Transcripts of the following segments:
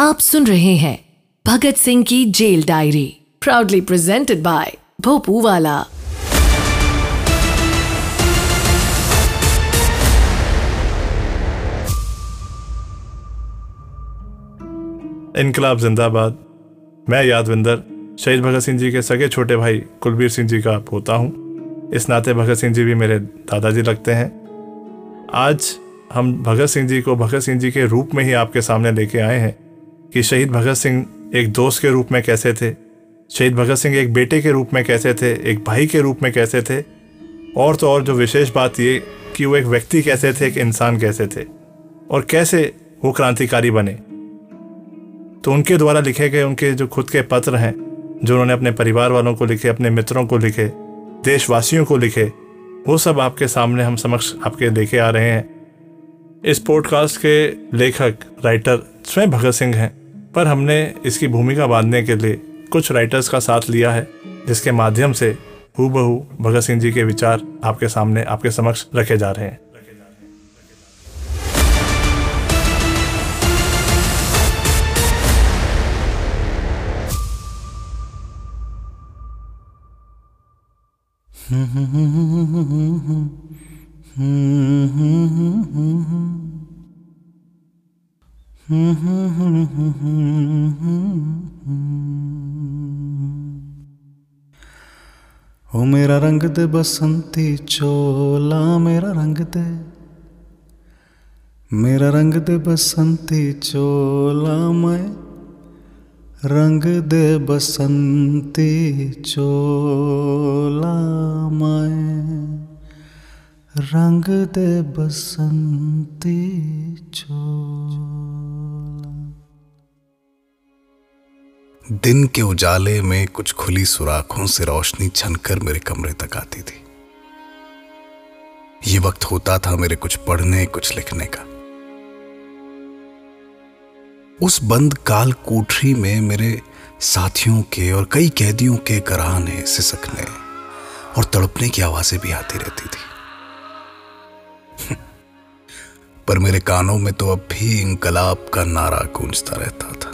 आप सुन रहे हैं भगत सिंह की jail diary proudly presented by भोपू वाला इनकलाब जिंदाबाद। मैं यादविंदर, शहीद भगत सिंह जी के सगे छोटे भाई कुलबीर सिंह जी का पोता हूँ। इस नाते भगत सिंह जी भी मेरे दादाजी लगते हैं। आज हम भगत सिंह जी को भगत सिंह जी के रूप में ही आपके सामने लेके आए हैं। कि शहीद भगत सिंह एक दोस्त के रूप में कैसे थे? शहीद भगत सिंह एक बेटे के रूप में कैसे थे? एक भाई के रूप में कैसे थे? और तो और जो विशेष बात ये कि वो एक व्यक्ति कैसे थे, एक इंसान कैसे थे? और कैसे वो क्रांतिकारी बने? तो उनके द्वारा लिखे गए उनके जो खुद के पत्र हैं, जो उन्होंने अपने परिवार वालों को लिखे, अपने मित्रों को लिखे, देशवासियों को लिखे, वो सब आपके सामने हम समक्ष आपके लेके आ रहे हैं। इस पॉडकास्ट के लेखक राइटर स्वयं भगत सिंह हैं। पर हमने इसकी भूमिका बांधने के लिए कुछ राइटर्स का साथ लिया है जिसके माध्यम से हूबहू भगत सिंह जी के विचार आपके सामने आपके समक्ष रखे जा रहे हैं ओ मेरा रंग दे बसंती चोला, मेरा रंग दे। मेरा रंग दे बसंती चोला, मैं रंग दे बसंती चोला, मैं रंग दे बसंती चोला। दिन के उजाले में कुछ खुली सुराखों से रोशनी छनकर मेरे कमरे तक आती थी। ये वक्त होता था मेरे कुछ पढ़ने, कुछ लिखने का। उस बंद काल कोठरी में मेरे साथियों के और कई कैदियों के कराहने सिसकने और तड़पने की आवाज़ें भी आती रहती थी। पर मेरे कानों में तो अब भी इंकलाब का नारा गूंजता रहता था।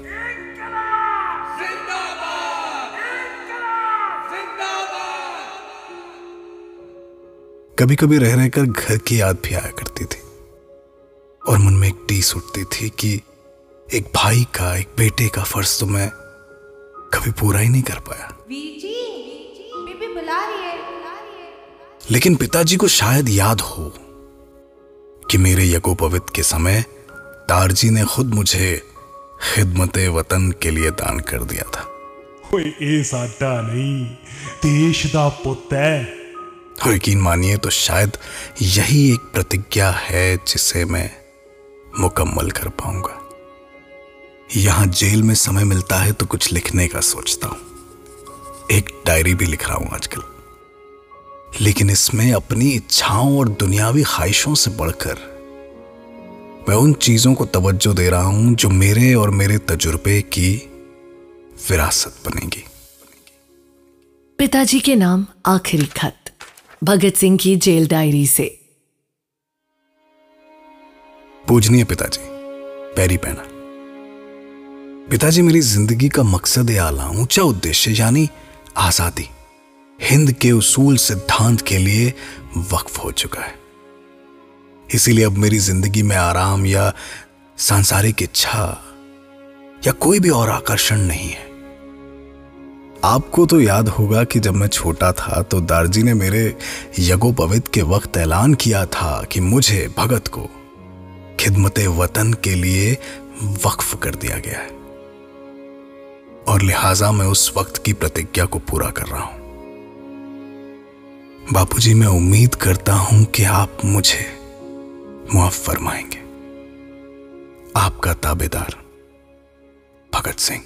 कभी कभी रह रहकर घर की याद भी आया करती थी। और मन में एक टीस उठती थी कि एक भाई का एक बेटे का फ़र्ज़ तो मैं कभी पूरा ही नहीं कर पाया। लेकिन पिताजी को शायद याद हो कि मेरे यज्ञोपवित के समय तारजी ने खुद मुझे खिदमत वतन के लिए दान कर दिया था। कोई ऐसा नहीं देश का पुत है। और यकीन मानिए तो शायद यही एक प्रतिज्ञा है जिसे मैं मुकम्मल कर पाऊँगा। यहाँ जेल में समय मिलता है तो कुछ लिखने का सोचता हूँ। एक डायरी भी लिख रहा हूँ आजकल। लेकिन इसमें अपनी इच्छाओं और दुनियावी ख्वाहिशों से बढ़कर मैं उन चीज़ों को तवज्जो दे रहा हूँ जो मेरे और मेरे तजुर्बे की विरासत बनेगी। पिताजी के नाम आखिरी खत। भगत सिंह की जेल डायरी से। पूजनीय पिताजी पैरी पहना पिताजी, मेरी ज़िंदगी का मकसद आला ऊँचा उद्देश्य, यानी आज़ादी, हिंद के उसूल सिद्धांत के लिए वक्फ हो चुका है। इसीलिए अब मेरी ज़िंदगी में आराम या सांसारिक इच्छा या कोई भी और आकर्षण नहीं है। आपको तो याद होगा कि जब मैं छोटा था तो दारजी ने मेरे यज्ञोपवित के वक्त ऐलान किया था कि मुझे भगत को खिदमत वतन के लिए वक्फ कर दिया गया है। और लिहाजा मैं उस वक्त की प्रतिज्ञा को पूरा कर रहा हूँ। बापूजी, मैं उम्मीद करता हूँ कि आप मुझे मुआफ फरमाएँगे। आपका ताबेदार Bhagat Singh.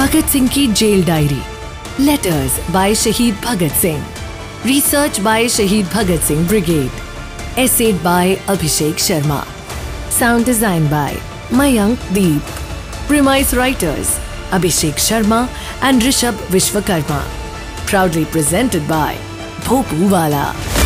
Bhagat Singh Ki Jail Diary. Letters by Shahid Bhagat Singh. Research by Shahid Bhagat Singh Brigade. Essayed by Abhishek Sharma. Sound design by Mayank Deep. Premise writers Abhishek Sharma and Rishabh Vishwakarma. Proudly presented by Bhopuwala.